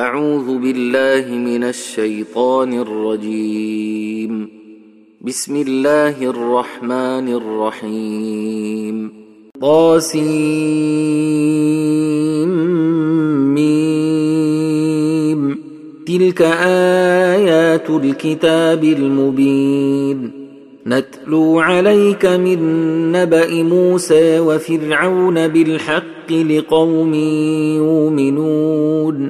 أعوذ بالله من الشيطان الرجيم. بسم الله الرحمن الرحيم. طاسيم تلك آيات الكتاب المبين. نتلو عليك من نبأ موسى وفرعون بالحق لقوم يؤمنون.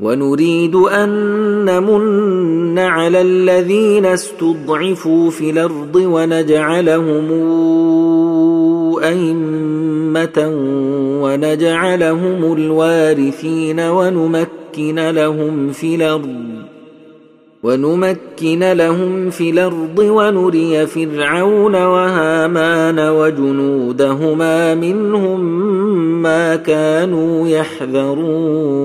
ونريد أن نمن على الذين استضعفوا في الأرض ونجعلهم أئمة ونجعلهم الوارثين ونمكن لهم في الأرض ونمكن لهم في الأرض ونري فرعون وهامان وجنودهما منهم ما كانوا يحذرون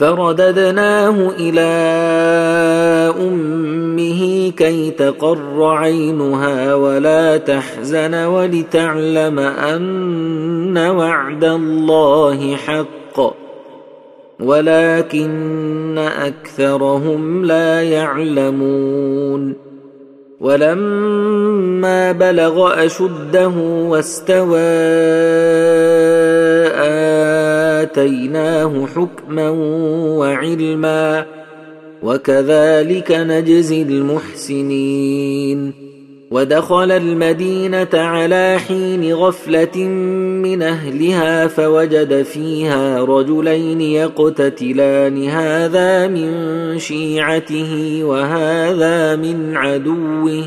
فرددناه إلى أمه كي تقر عينها ولا تحزن ولتعلم أن وعد الله حق ولكن أكثرهم لا يعلمون ولما بلغ أشده واستوى اتيناه حكما وعلما وكذلك نجزي المحسنين ودخل المدينة على حين غفله من اهلها فوجد فيها رجلين يقتتلان هذا من شيعته وهذا من عدوه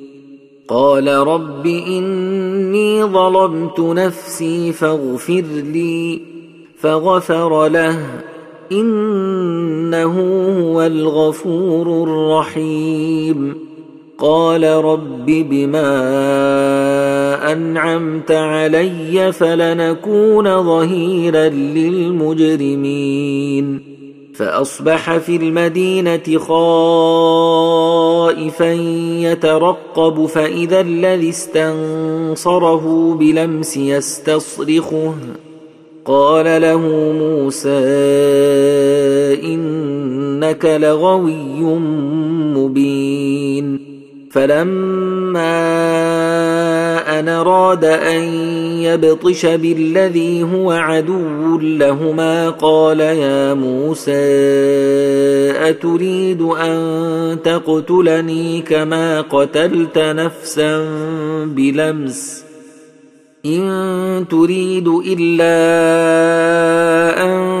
قال رب إني ظلمت نفسي فاغفر لي فغفر له إنه هو الغفور الرحيم. قال رب بما أنعمت علي فلنكون ظهيرا للمجرمين. فأصبح في المدينة خائفا يترقب فإذا الذي استنصره بلمس يستصرخه. قال له موسى إنك لغوي مبين. فلما أن أراد أن يبطش بالذي هو عدو لهما قال يا موسى أتريد أن تقتلني كما قتلت نفسا بلمس؟ إن تريد إلا أن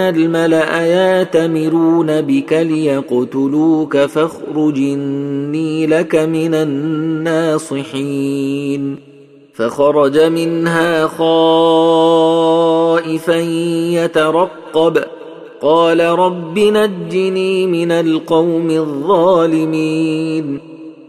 ان الملا ياتمرون بك ليقتلوك فاخرج اني لك من الناصحين فخرج منها خائفا يترقب قال رب نجني من القوم الظالمين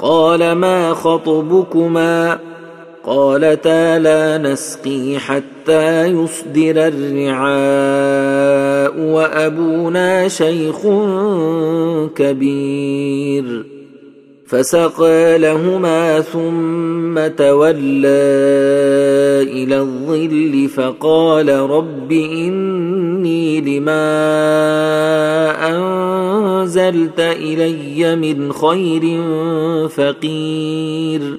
قال ما خطبكما قالتا لا نسقي حتى يصدر الرعاء وأبونا شيخ كبير. فسقى لهما ثم تولى إلى الظل فقال رب إني لما أنزلت إلي من خير فقير.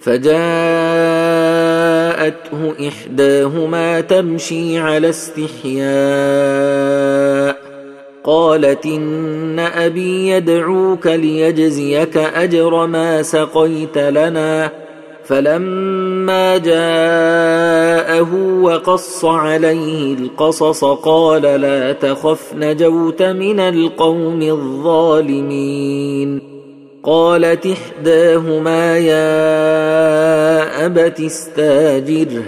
فجاءته إحداهما تمشي على استحياء. قالت إن أبي يدعوك ليجزيك أجر ما سقيت لنا. فلما جاءه وقص عليه القصص قال لا تخف نجوت من القوم الظالمين. قالت إحداهما يا أبت استاجره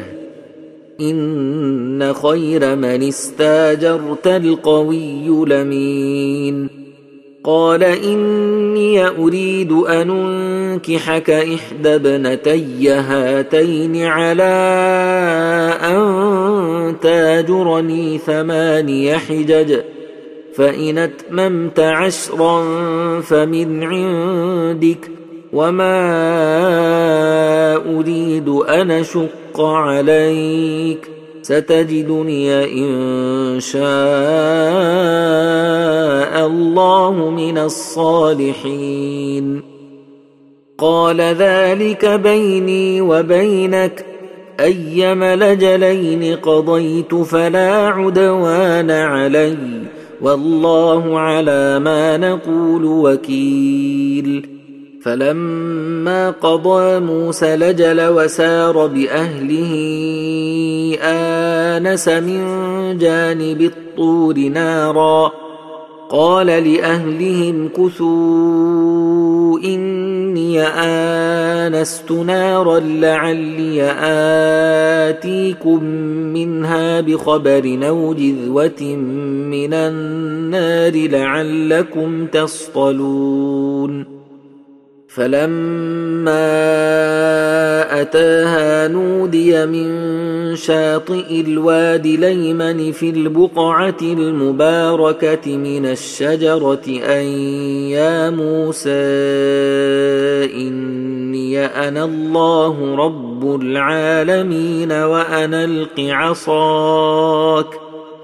إن خير من استاجرت القوي لمين. قال إني أريد أن أنكحك إحدى ابنتي هاتين على أن تاجرني ثماني حجج فإن أتممت عشرا فمن عندك وما أريد أن أشق عليك. ستجدني إن شاء الله من الصالحين. قال ذلك بيني وبينك. ايما لجلين قضيت فلا عدوان علي. والله على ما نقول وكيل. فلما قضى موسى لجل وسار بأهله آنس من جانب الطور نارا. قال لأهلهم كثوا إني آنست نارا لعلي آتيكم منها بخبر أو جذوة من النار لعلكم تصطلون. فلما اتاها نودي من شاطئ الوادي الايمن في البقعه المباركه من الشجره ان يا موسى اني أنا الله رب العالمين وأنا الق عصاك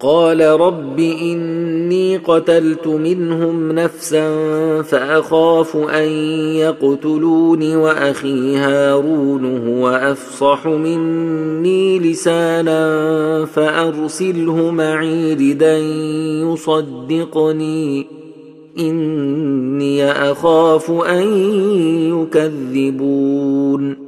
قال رب إني قتلت منهم نفسا فأخاف أن يقتلون وأخي هارون هو أفصح مني لسانا فأرسله معي ردا يصدقني. إني أخاف أن يكذبون.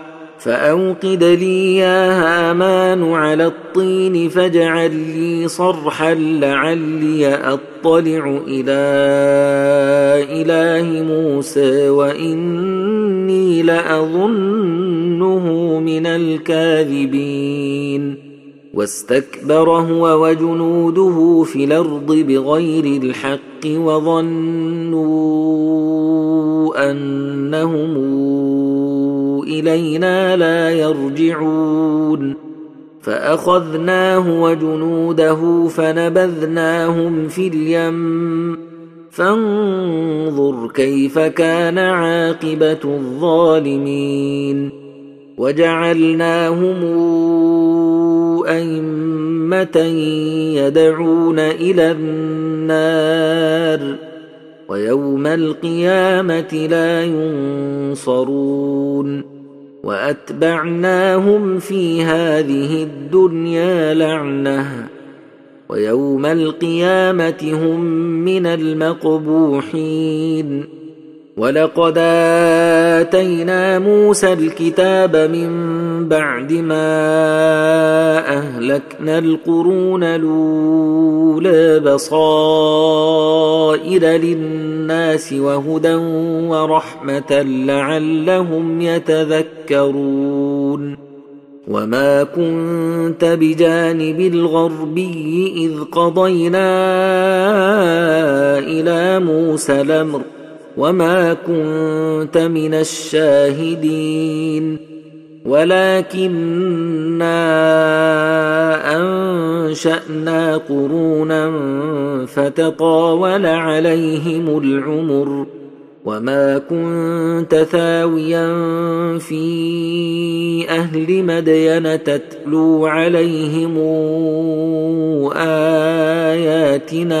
فأوقد لي يا هامان على الطين فاجعل لي صرحا لعلي أطلع إلى إله موسى وإني لأظنه من الكاذبين. واستكبر هو وجنوده في الأرض بغير الحق وظنوا أنهم إلينا لا يرجعون. فأخذناه وجنوده فنبذناهم في اليم. فانظر كيف كان عاقبة الظالمين. وجعلناهم أئمة يدعون إلى النار. ويوم القيامة لا ينصرون. وأتبعناهم في هذه الدنيا لعنة ويوم القيامة هم من المقبوحين. ولقد آتينا موسى الكتاب من بعد ما أهلكنا القرون الأولى بصائر للناس وهدى ورحمة لعلهم يتذكرون وما كنت بجانب الغربي إذ قضينا إلى موسى الأمر وما كنت من الشاهدين ولكنا انشانا قرونا فتطاول عليهم العمر وما كنت ثاويا في أهل مدين تتلو عليهم اياتنا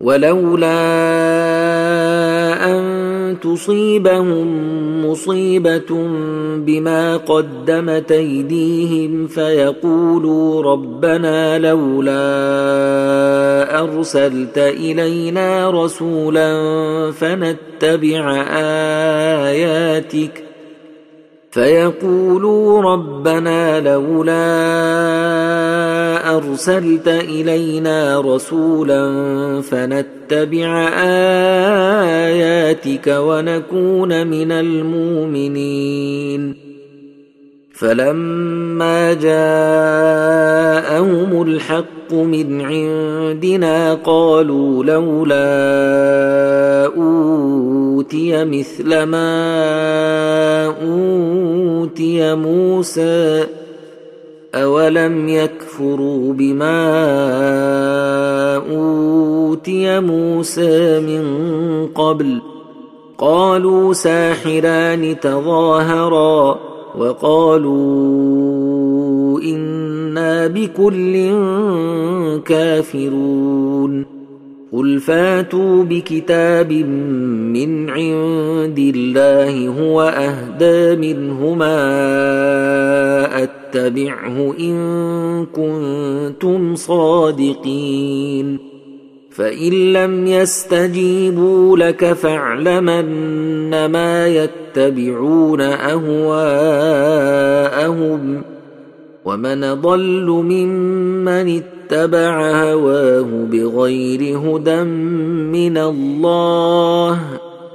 ولولا أن تصيبهم مصيبة بما قدمت أيديهم فيقولوا ربنا لولا أرسلت إلينا رسولا فنتبع آياتك فيقولوا ربنا لولا أرسلت إلينا رسولا فنتبع آياتك ونكون من المؤمنين. فلما جاءهم الحق من عندنا قالوا لولا أوتي مثل ما أوتي موسى أولم يكفروا بما أوتي موسى من قبل قالوا ساحران تظاهرا وقالوا إنا بكل كافرون قل فاتوا بكتاب من عند الله هو اهدى منهما اتبعه إن كنتم صادقين. فإن لم يستجيبوا لك فاعلمن ما يتبعون أهواءهم ومن ضل ممن اتبع هواه بغير هدى من الله.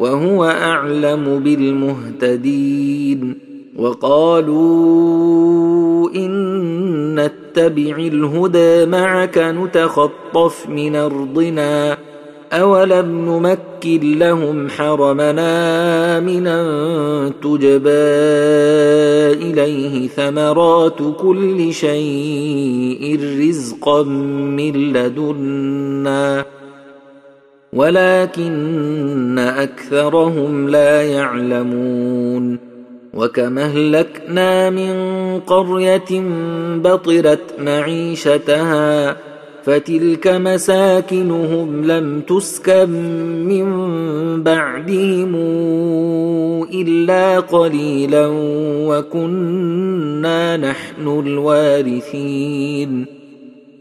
وهو أعلم بالمهتدين وقالوا إن نتبع الهدى معك نتخطف من أرضنا أولم نمكن لهم حرمنا امنا تجبى إليه ثمرات كل شيء رزقا من لدنا ولكن أكثرهم لا يعلمون وكما أهلكنا من قرية بطرت معيشتها فتلك مساكنهم لم تسكن من بعدهم إلا قليلا وكنا نحن الوارثين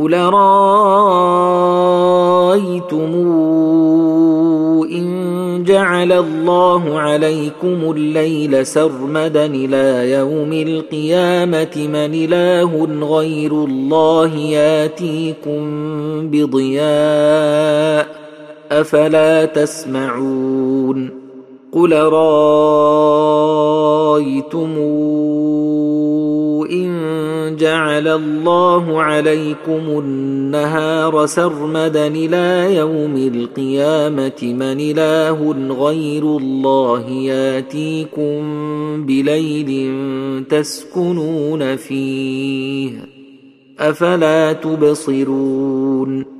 قل رايتم ان جعل الله عليكم الليل سرمدا إلى يوم القيامه من اله غير الله ياتيكم بضياء افلا تسمعون قل رايتم إن جعل الله عليكم النهار سرمدا إلى يوم القيامة من إله غير الله ياتيكم بليل تسكنون فيه أفلا تبصرون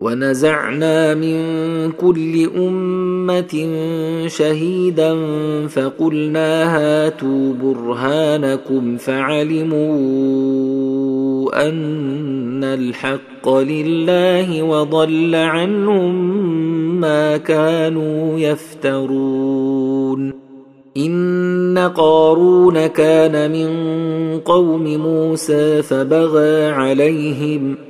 ونزعنا من كل أمة شهيدا فقلنا هاتوا برهانكم فعلموا أن الحق لله وضل عنهم ما كانوا يفترون. إن قارون كان من قوم موسى فبغى عليهم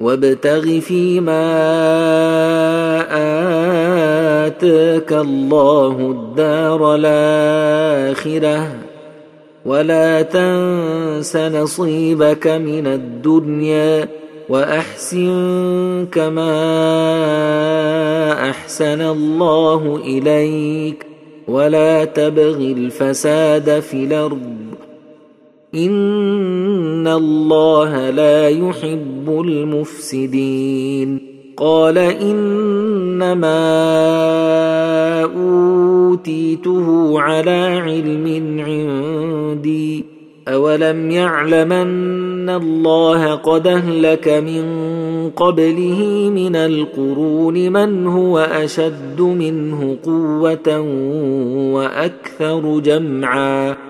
وابتغ فيما آتاك الله الدار الآخرة ولا تنس نصيبك من الدنيا وأحسن كما أحسن الله إليك ولا تبغ الفساد في الأرض ان الله لا يحب المفسدين قال انما اوتيته على علم عندي اولم يعلمن الله قد اهلك من قبله من القرون من هو اشد منه قوه وأكثر جمعا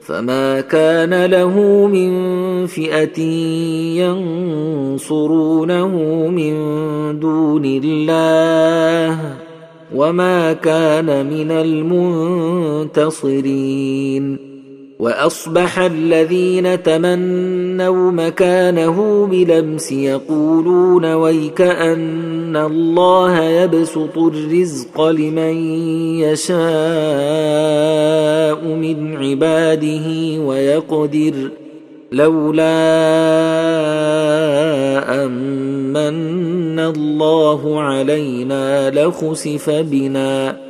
فما كان له من فئه ينصرونه من دون الله وما كان من المنتصرين وأصبح الذين تمنوا مكانه بلمس يقولون ويك أن الله يبسط الرزق لمن يشاء من عباده ويقدر لولا امن الله علينا لخسف بنا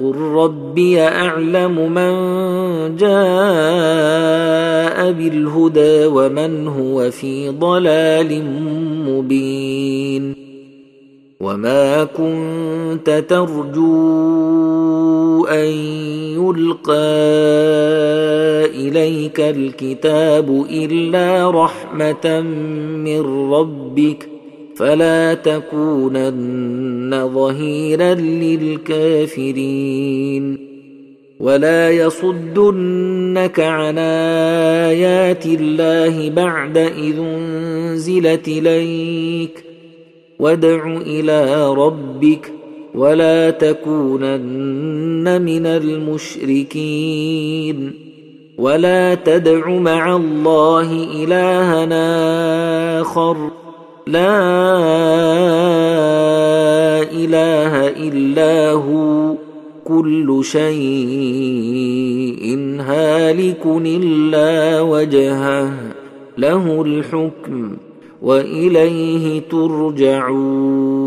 قل ربي اعلم من جاء بالهدى ومن هو في ضلال مبين وما كنت ترجو ان يلقى اليك الكتاب الا رحمه من ربك فلا تكونن ظهيرا للكافرين. ولا يصدنك عن آيات الله بعد إذ أنزلت إليك. وادع إلى ربك ولا تكونن من المشركين. ولا تدع مع الله الها آخر. لا إله إلا هو كل شيء هالك إلا وجهه له الحكم وإليه ترجعون.